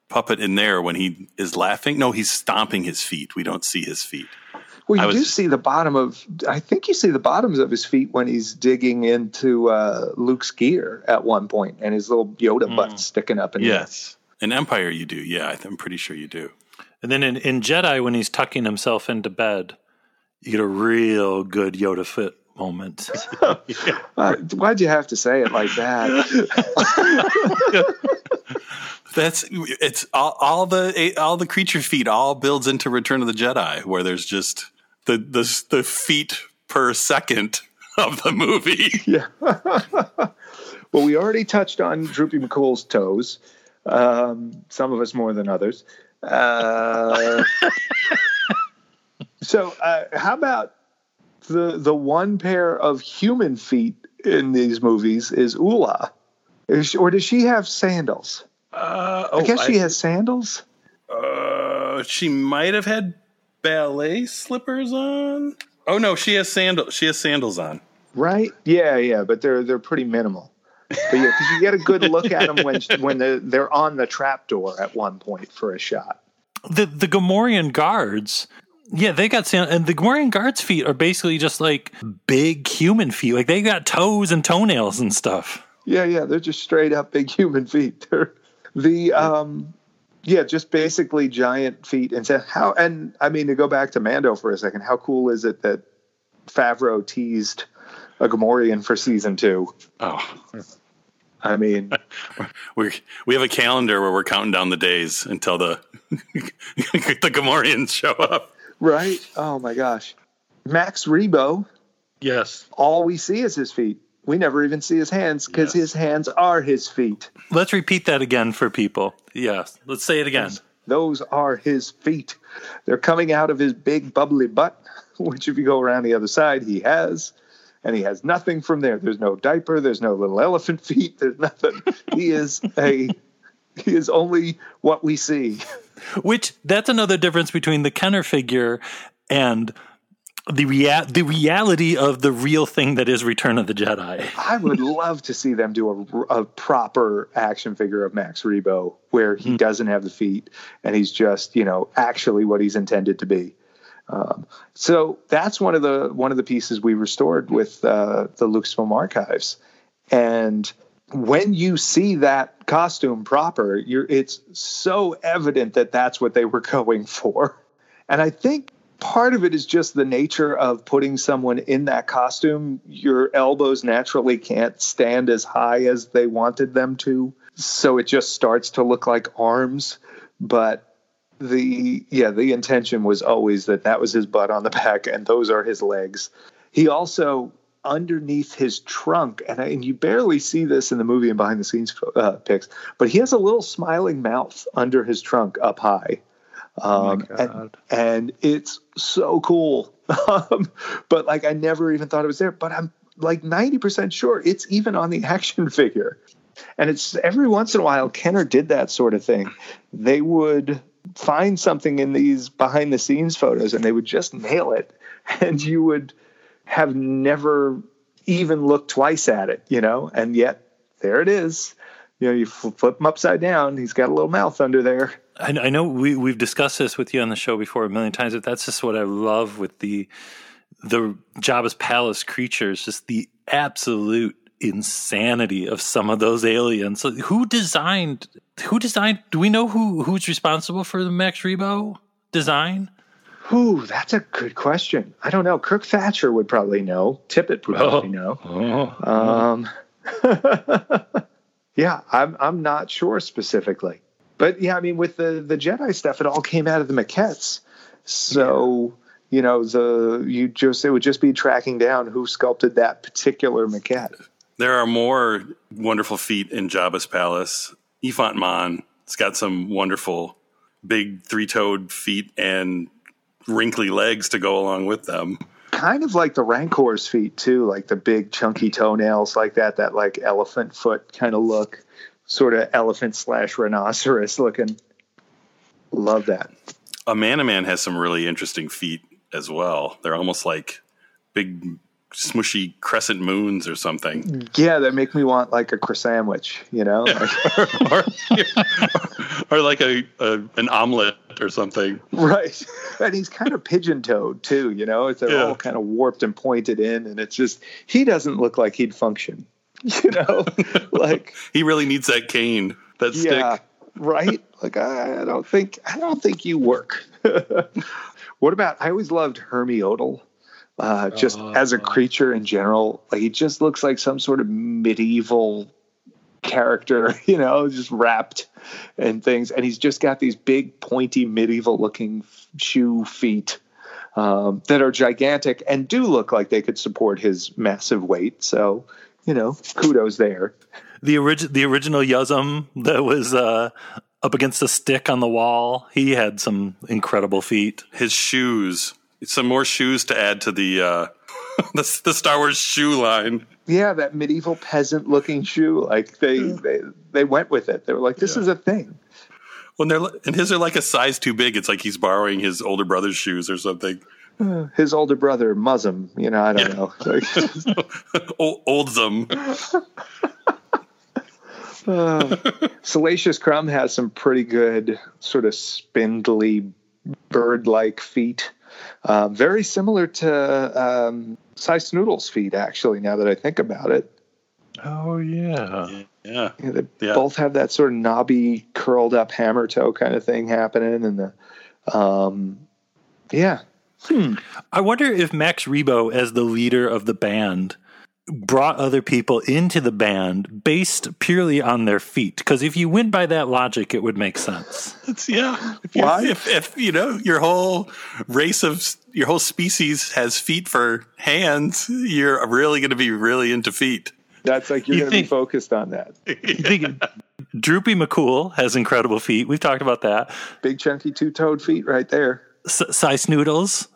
puppet in there when he is laughing, no, he's stomping his feet. We don't see his feet. Well, you was, do see the bottom of. I think you see the bottoms of his feet when he's digging into uh, Luke's gear at one point, and his little Yoda mm. butt sticking up. In yes, there. in Empire you do. Yeah, I'm pretty sure you do. And then in, in Jedi, when he's tucking himself into bed, you get a real good Yoda fit moment. <laughs> uh, why'd you have to say it like that? <laughs> That's it's all, all, the all the creature feet all builds into Return of the Jedi, where there's just the the the feet per second of the movie. <laughs> Yeah. <laughs> well, we already touched on Droopy McCool's toes. Um, some of us more than others. Uh, <laughs> so, uh, how about the the one pair of human feet in these movies is Oola, is, or does she have sandals? Uh, oh, I guess she I, has sandals. Uh, she might have had ballet slippers on. Oh no, she has sandals. She has sandals on. Right? Yeah, yeah, but they're they're pretty minimal. But yeah, because you get a good look at them when when they're, they're on the trapdoor at one point for a shot. The the Gamorrean guards yeah, they got sand, and the Gamorrean guards' feet are basically just like big human feet. Like they got toes and toenails and stuff. Yeah, yeah, they're just straight up big human feet. They're the um yeah, just basically giant feet and so how and I mean to go back to Mando for a second, how cool is it that Favreau teased a Gamorrean for season two? Oh, I mean, <laughs> we we have a calendar where we're counting down the days until the <laughs> the Gamorreans show up. right? Oh my gosh. Max Rebo, Yes. all we see is his feet. We never even see his hands because Yes. his hands are his feet. Let's repeat that again for people. Yes. Let's say it again. Those are his feet. They're coming out of his big bubbly butt, <laughs> which if you go around the other side, he has. And he has nothing from there. There's no diaper. There's no little elephant <laughs> feet. There's nothing. he is a. He is only what we see. Which that's another difference between the Kenner figure and the rea- the reality of the real thing that is Return of the Jedi. I would <laughs> love to see them do a, a proper action figure of Max Rebo where he doesn't have the feet and he's just, you know, actually what he's intended to be. Um, so that's one of the one of the pieces we restored with uh, the Lucasfilm archives, and when you see that costume proper, you're it's so evident that that's what they were <laughs> going for, and I think part of it is just the nature of putting someone in that costume. Your elbows naturally can't stand as high as they wanted them to. So it just starts to look like arms. But the, yeah, the intention was always that that was his butt on the back and those are his legs. He also, underneath his trunk, and, and you barely see this in the movie and behind the scenes uh, pics, but he has a little smiling mouth under his trunk up high. Um, and, and it's so cool. <laughs> Um, but like, I never even thought it was there. But I'm like 90% sure it's even on the <laughs> action figure. And it's every once in a while, Kenner did that sort of thing. They would find something in these behind the scenes photos and they would just nail it. <laughs> And you would have never even looked twice at it, you know? And yet there it is. You know, you flip him upside down. He's got a little mouth under there. I, I know we we've discussed this with you on the show before a million times, but that's just what I love with the the Jabba's palace creatures, just the absolute insanity of some of those aliens. So who designed? Who designed? Do we know who who's responsible for the Max Rebo design? Ooh, that's a good question. I don't know. Kirk Thatcher would probably know. Tippett would probably know. Um, <laughs> yeah, I'm I'm not sure specifically, but yeah, I mean, with the the Jedi stuff, it all came out of the maquettes. So you know, the you just it would just be tracking down who sculpted that particular maquette. There are more wonderful feet in Jabba's palace. Ephant Mon, it's got some wonderful big three-toed feet and wrinkly legs to go along with them. Kind of like the Rancor's feet too, like the big chunky toenails, like that, that like elephant foot kind of look, sort of elephant slash rhinoceros looking. Love that. Amanaman has some really interesting feet as well. They're almost like big smushy crescent moons or something. Yeah, that make me want like a croissant sandwich, you know? <laughs> Like- or, or like a, a an omelet or something. right. And he's kind of pigeon toed too, you know? They're Yeah. all kind of warped and pointed in, and it's just, he doesn't look like he'd function, <laughs> you know? like, <laughs> He really needs that cane, that stick. right? Like, I, I don't think, I don't think you work. <laughs> what about, I always loved Hermi Odle. Uh, just as a creature in general, like he just looks like some sort of medieval character, you know, just wrapped and things. And he's just got these big, pointy, medieval looking shoe feet um, that are gigantic and do look like they could support his massive weight. So, you know, kudos there. The origin the original Yuzzum that was uh, up against a stick on the wall. He had some incredible feet. His shoes. Some more shoes to add to the uh, <laughs> the, the Star Wars shoe line. Yeah, that medieval peasant looking shoe. Like they, they, they went with it. They were like, this is a thing. When they're and his are like a size too big. It's like he's borrowing his older brother's shoes or something. His older brother, Muslim, you know, I don't Yeah. know. Like, O- old them. Salacious Crumb has some pretty good sort of spindly bird-like feet. Uh, very similar to um, Sy Snootles' feet, actually. Now that I think about it, Oh yeah. Yeah. Yeah, they Yeah. both have that sort of knobby, curled up hammer toe kind of thing happening, and the, um, yeah, Hmm. I wonder if Max Rebo, as the leader of the band, brought other people into the band based purely on their feet. Because if you went by that logic, it would make sense. It's, yeah. If, Why? if if you know your whole race of your whole species has feet for hands, you're really going to be really into feet. that's like you're You going to be focused on that. <laughs> You think Droopy McCool has incredible feet. We've talked about that. Big chunky two toed feet right there. S- Sy Snootles,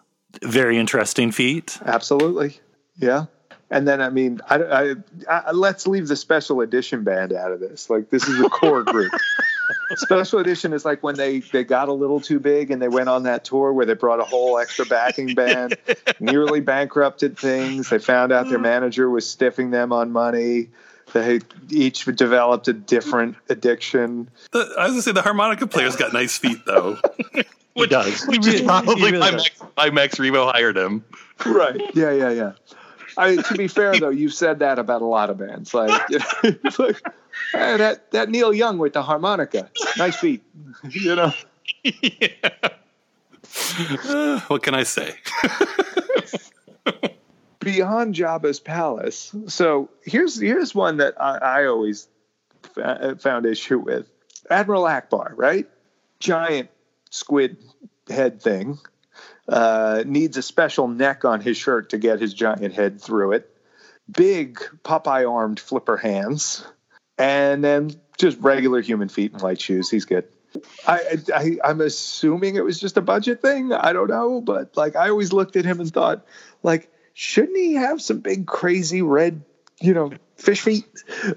very interesting feet. Absolutely, yeah. And then I mean, I, I, I, let's leave the special edition band out of this. Like this is the core group. <laughs> special edition is like when they they got a little too big and they went on that tour where they brought a whole extra backing band, <laughs> nearly bankrupted things. They found out their mm. manager was stiffing them on money. They each developed a different addiction. The, I was going to say the harmonica player's got nice feet though, <laughs> He does. which He is really- probably he really why does. Max, why Max Rebo hired him. Right. Yeah, yeah, yeah. I, to be fair, though, you've said that about a lot of bands. Like, <laughs> it's like hey, that that Neil Young with the harmonica, nice feet. You know, <laughs> Uh, what can I say? Beyond Jabba's palace. So here's here's one that I, I always fa- found issue with Admiral Ackbar. Right, giant squid head thing. Uh, needs a special neck on his shirt to get his giant head through it. Big Popeye armed flipper hands, and then just regular human feet and light shoes. He's good. I, I I'm assuming it was just a budget thing. I don't know, but like I always looked at him and thought, like, shouldn't he have some big crazy red, you know, fish feet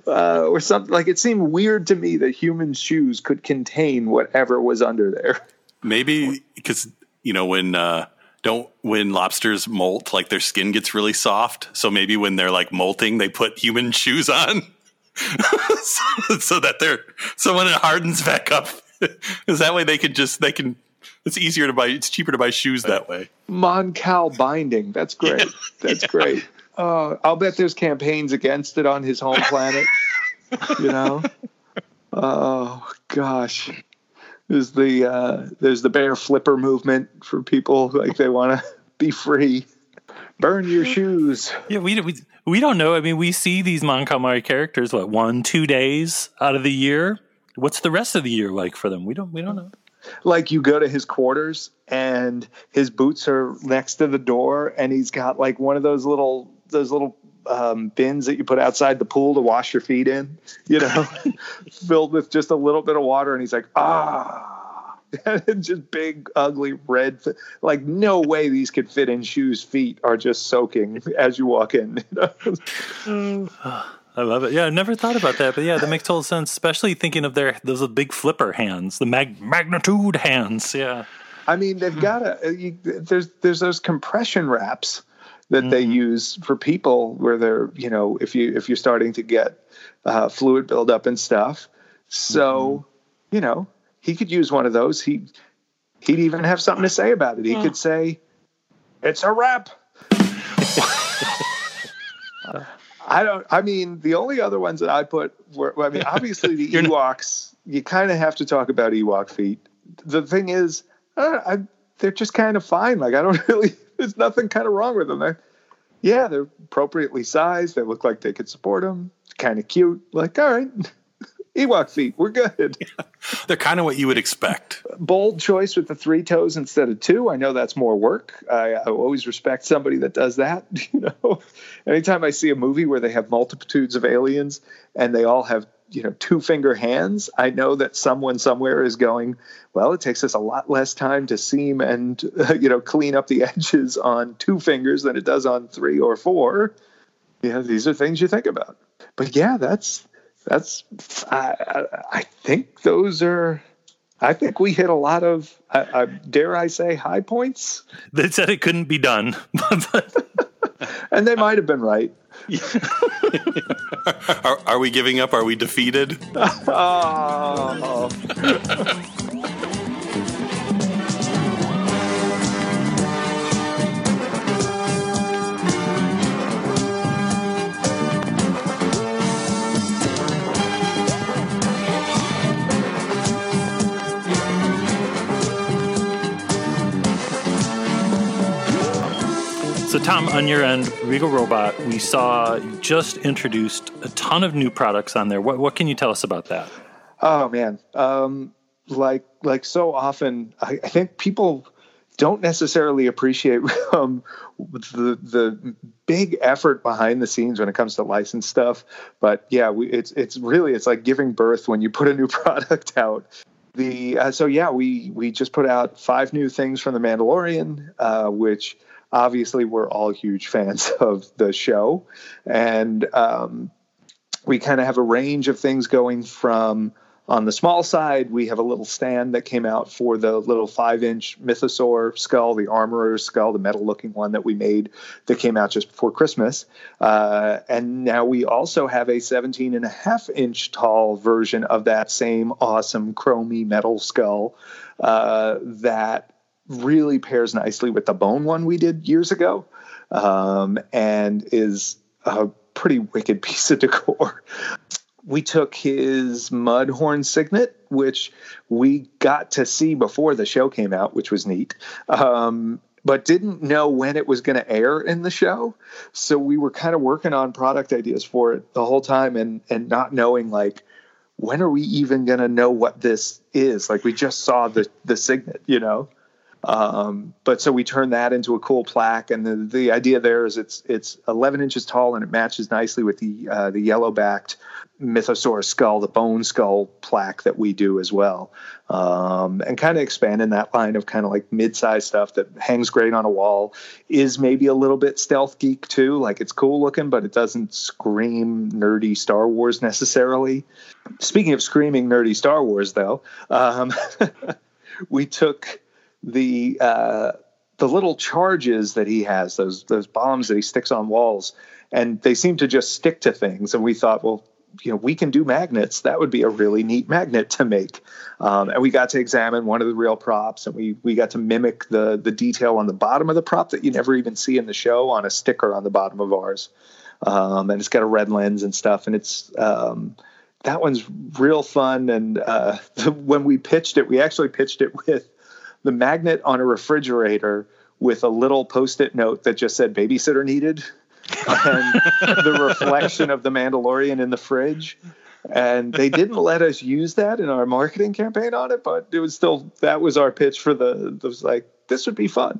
uh, or something? Like it seemed weird to me that human shoes could contain whatever was under there. Maybe because you know when uh, don't when lobsters molt, like their skin gets really soft. So maybe when they're like molting, they put human shoes on, <laughs> so, so that they're so when it hardens back up, <laughs> is that way they can just they can. It's easier to buy. It's cheaper to buy shoes that way. Mon Cal binding. That's great. That's great. Uh, I'll bet there's campaigns against it on his home planet. you know. <laughs> Oh gosh. There's the uh, there's the bare flipper movement for people like they want to be free. Burn your shoes. Yeah, we, we we don't know. I mean, we see these Mon Calamari characters what one, two days out of the year. What's the rest of the year like for them? We don't we don't know. Like you go to his quarters and his boots are next to the door, and he's got like one of those little those little um, bins that you put outside the pool to wash your feet in, you know, filled with just a little bit of water, and he's like, ah. And just big, ugly red. Like no way these could fit in shoes. Feet are just soaking as you walk in. You know? I love it. Yeah, I never thought about that, but yeah, that makes total sense. Especially thinking of their those big flipper hands, the mag- magnitude hands. Yeah, I mean, they've hmm. got to. Uh, you, there's there's those compression wraps that they mm-hmm. use for people where they're you know if you if you're starting to get uh, fluid buildup and stuff. So mm-hmm. you know he could use one of those. He he'd even have something to say about it. He hmm. could say, "It's a wrap." <laughs> I don't. I mean, the only other ones that I put were. I mean, obviously the <laughs> You're not- Ewoks. You kind of have to talk about Ewok feet. The thing is, uh, I, they're just kind of fine. Like I don't <laughs> really. There's nothing kind of wrong with them. They're, yeah, they're appropriately sized. They look like they could support them. Kind of cute. Like all right, Ewok feet. We're good. <laughs> They're kind of what you would expect. Bold choice with the three toes instead of two. I know that's more work. I, I always respect somebody that does that. <laughs> You know, anytime I see a movie where they have multitudes of aliens and they all have you know two finger hands, I know that someone somewhere is going. Well, it takes us a lot less time to seam and uh, <laughs> you know clean up the edges on two fingers than it does on three or four. Yeah, these are things you think about. But yeah, that's that's I, I, I think those are I think we hit a lot of I, I dare I say high points they said it couldn't be done. <laughs> and they might have been right <laughs> Are, are we giving up? Are we defeated? <laughs> oh So, Tom, on your end, Regal Robot, we saw just introduced a ton of new products on there. What, what can you tell us about that? Oh man, um, like like so often, I, I think people don't necessarily appreciate <laughs> um, the the big effort behind the scenes when it comes to license stuff. But yeah, we, it's it's really it's like giving birth when you put a new <laughs> product out. The uh, so yeah, we we just put out five new things from the Mandalorian, uh, which obviously we're all huge fans <laughs> of the show, and um, we kind of have a range of things going from on the small side, we have a little stand that came out for the little five inch mythosaur skull, the armorer's skull, the metal looking one that we made that came out just before Christmas. Uh, and now we also have a 17 and a half inch tall version of that same awesome chromy metal skull uh, that really pairs nicely with the bone one we did years ago um, and is a pretty wicked <laughs> piece of decor we took his Mudhorn signet, which we got to see before the show came out, which was neat. Um, but didn't know when it was going to air in the show. So we were kind of working on product ideas for it the whole time and and not knowing like when are we even going to know what this is? Like we just saw the the signet, you know. Um, but so we turned that into a cool plaque, and the, the idea there is it's it's 11 inches tall and it matches nicely with the uh, the yellow backed Mythosaurus skull, the bone skull plaque that we do as well, um, and kind of expanding that line of kind of like mid-sized stuff that hangs great on a wall is maybe a little bit stealth geek too. Like it's cool looking, but it doesn't scream nerdy Star Wars necessarily. Speaking of screaming nerdy Star Wars, though, um, <laughs> we took the uh, the little charges that he has, those those bombs that he sticks on walls, and they seem to just stick to things. And we thought, well, you know, we can do magnets. That would be a really neat magnet to make. Um, and we got to examine one of the real props, and we we got to mimic the the detail on the bottom of the prop that you never even see in the show on a sticker on the bottom of ours. Um, and it's got a red lens and stuff, and it's um, that one's real fun. And uh, <laughs> when we pitched it, we actually pitched it with the magnet on a refrigerator with a little post-it note that just said babysitter needed and the reflection of the Mandalorian in the fridge. And they didn't let us use that in our marketing campaign on it, but it was still that was our pitch for the it was like this would be fun.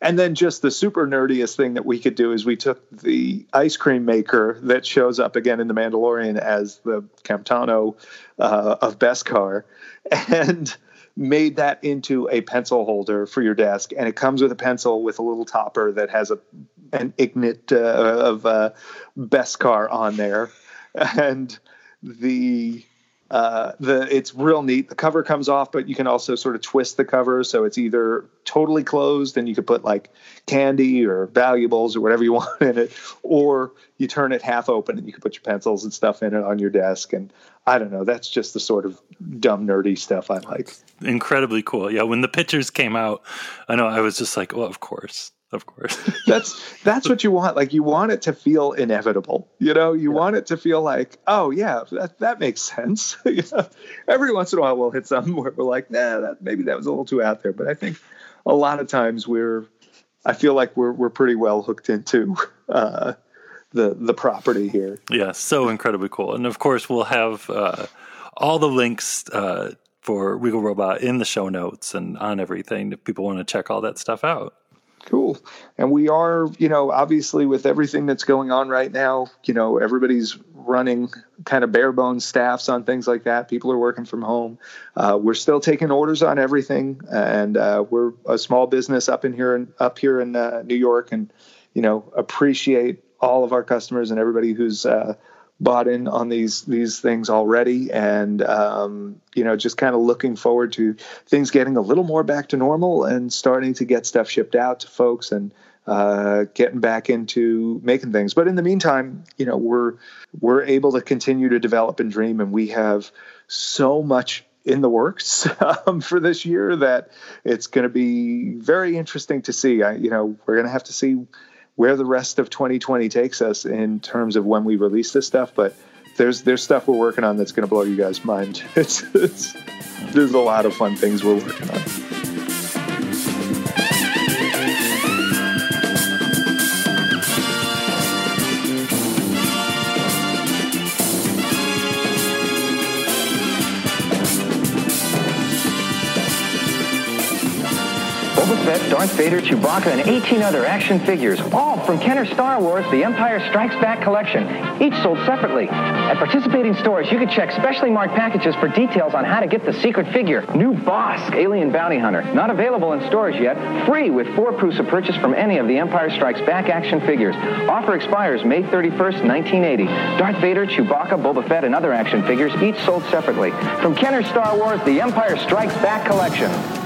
And then just the super nerdiest thing that we could do is we took the ice cream maker that shows up again in the Mandalorian as the Camtono uh, of Beskar, and made that into a pencil holder for your desk, and it comes with a pencil with a little topper that has a an ingot uh, of uh, Beskar on there, <laughs> and the uh, the it's real neat. The cover comes off, but you can also sort of twist the cover so it's either totally closed and you could put like candy or valuables or whatever you <laughs> want in it, or you turn it half open and you can put your pencils and stuff in it on your desk. And I don't know, that's just the sort of dumb nerdy stuff I like. Incredibly cool. Yeah, when the pictures came out, I know I was just like, well, of course of course. <laughs> That's that's what you want like you want it to feel inevitable you know? You yeah. want it to feel like oh yeah that, that makes sense. <laughs> Every once in a while we'll hit something where we're like nah that, maybe that was a little too out there. But i think a lot of times we're i feel like we're we're pretty well hooked into uh, the the property here. Yeah so incredibly cool. And of course we'll have uh, all the links uh, for Regal Robot in the show notes and on everything if people want to check all that stuff out. Cool. And we are, you know, obviously with everything that's going on right now, you know, everybody's running kind of bare bones staffs on things like that. People are working from home. Uh, we're still taking orders on everything, and uh, we're a small business up in here and up here in uh, New York, and you know, appreciate all of our customers and everybody who's uh, bought in on these these things already. And um, you know just kind of looking forward to things getting a little more back to normal and starting to get stuff shipped out to folks and uh, getting back into making things. But in the meantime you know we're we're able to continue to develop and dream. And we have so much in the works <laughs> um, for this year that it's going to be very interesting to see. I, you know we're going to have to see where the rest of 2020 takes us in terms of when we release this stuff. But there's there's stuff we're working on that's going to blow you guys' mind. <laughs> It's, it's there's a lot of fun things we're working on. Darth Vader, Chewbacca, and 18 other action figures, all from Kenner Star Wars The Empire Strikes Back collection, each sold separately. At participating stores, you can check specially marked packages for details on how to get the secret figure. New Bossk, Alien Bounty Hunter, not available in stores yet, free with four proofs of purchase from any of the Empire Strikes Back action figures. Offer expires May 31st, 1980. Darth Vader, Chewbacca, Boba Fett, and other action figures, each sold separately. From Kenner Star Wars The Empire Strikes Back collection.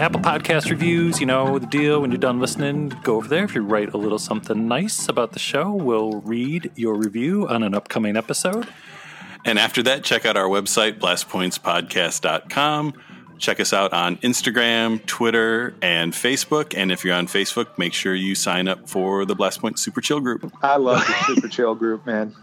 Apple Podcast reviews, you know the deal. When you're done listening, go over there. If you write a little something nice about the show, we'll read your review on an upcoming episode. And after that, check out our website, blastpointspodcast.com. Check us out on Instagram, Twitter, and Facebook. And if you're on Facebook, make sure you sign up for the Blast Point Super Chill group. I love the Super Chill group, man.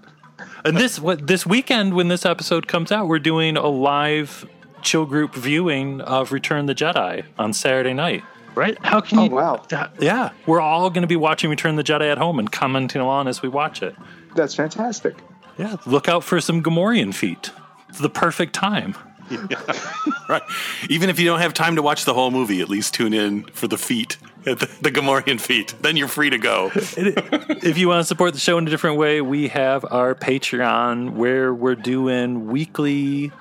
And this what this weekend, when this episode comes out, we're doing a live chill group viewing of Return the Jedi on Saturday night. Right? How can Oh, you? wow. Yeah, we're all going to be watching Return the Jedi at home and commenting along as we watch it. That's fantastic. Yeah, look out for some Gamorrean feet. It's the perfect time. <laughs> Right. Even if you don't have time to watch the whole movie, at least tune in for the feet, <laughs> the, the Gamorrean feet. Then you're free to go. <laughs> if you want to support the show in a different way, we have our Patreon where we're doing weekly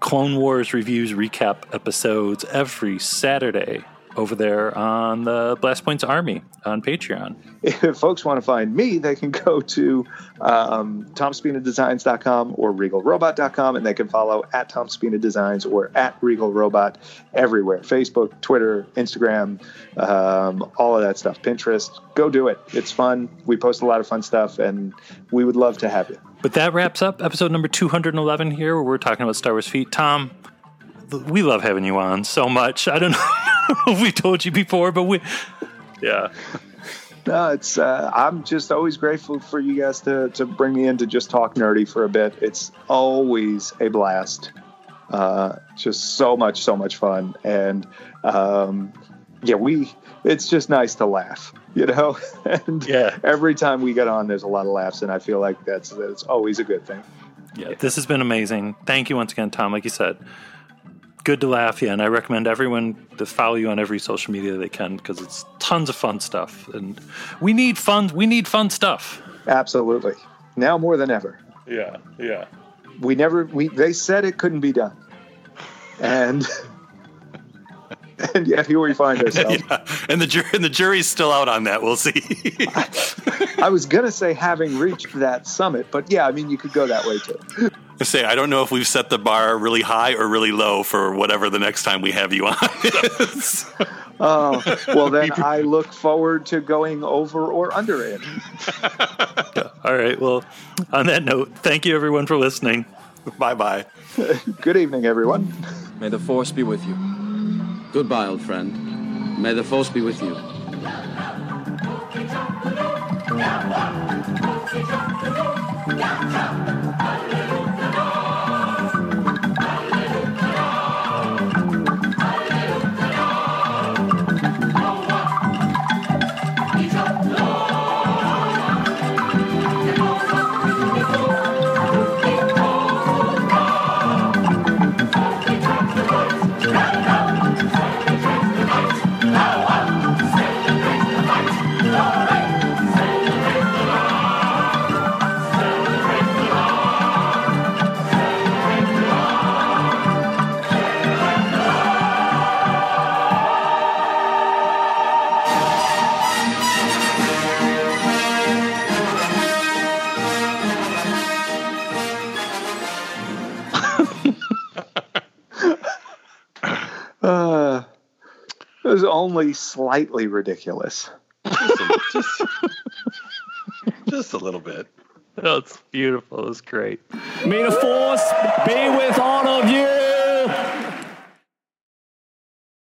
Clone Wars reviews recap episodes every Saturday over there on the Blast Points Army on Patreon. If folks want to find me, they can go to um, tomspinadesigns.com or regalrobot.com, and they can follow at Tom Spina Designs or at RegalRobot everywhere Facebook, Twitter, Instagram, um, all of that stuff, Pinterest. Go do it. It's fun. We post a lot of fun stuff, and we would love to have you. But that wraps up episode number 211 here, where we're talking about Star Wars feet. Tom, we love having you on so much. I don't <laughs> know if we told you before, but we, yeah. <laughs> No, it's. Uh, I'm just always grateful for you guys to to bring me in to just talk nerdy for a bit. It's always a blast. Uh, just so much, so much fun, and um, yeah, we. It's just nice to laugh, you know. <laughs> and Yeah. every time we get on, there's a lot of laughs, and I feel like that's that's always a good thing. Yeah, this has been amazing. Thank you once again, Tom. Like you said, good to laugh. Yeah, and I recommend everyone to follow you on every social media they can because it's tons of fun stuff, and we need fun. We need fun stuff. Absolutely. Now more than ever. Yeah, yeah. We never. We they said it couldn't be done, and <laughs> and yet here we find <laughs> ourselves. Yeah. And the jury and the jury's still out on that. We'll see. <laughs> I was gonna say having reached that summit, but yeah, I mean you could go that way too. I say I don't know if we've set the bar really high or really low for whatever the next time we have you on is. <laughs> Oh, well then I look forward to going over or under it. All right. Well, on that note, thank you everyone for listening. bye bye. Good evening, everyone. May the Force be with you. Goodbye, old friend. May the Force be with you. was only slightly ridiculous. Just a, just, just a little bit. Oh, it's beautiful. It's great. May the force be with all of you.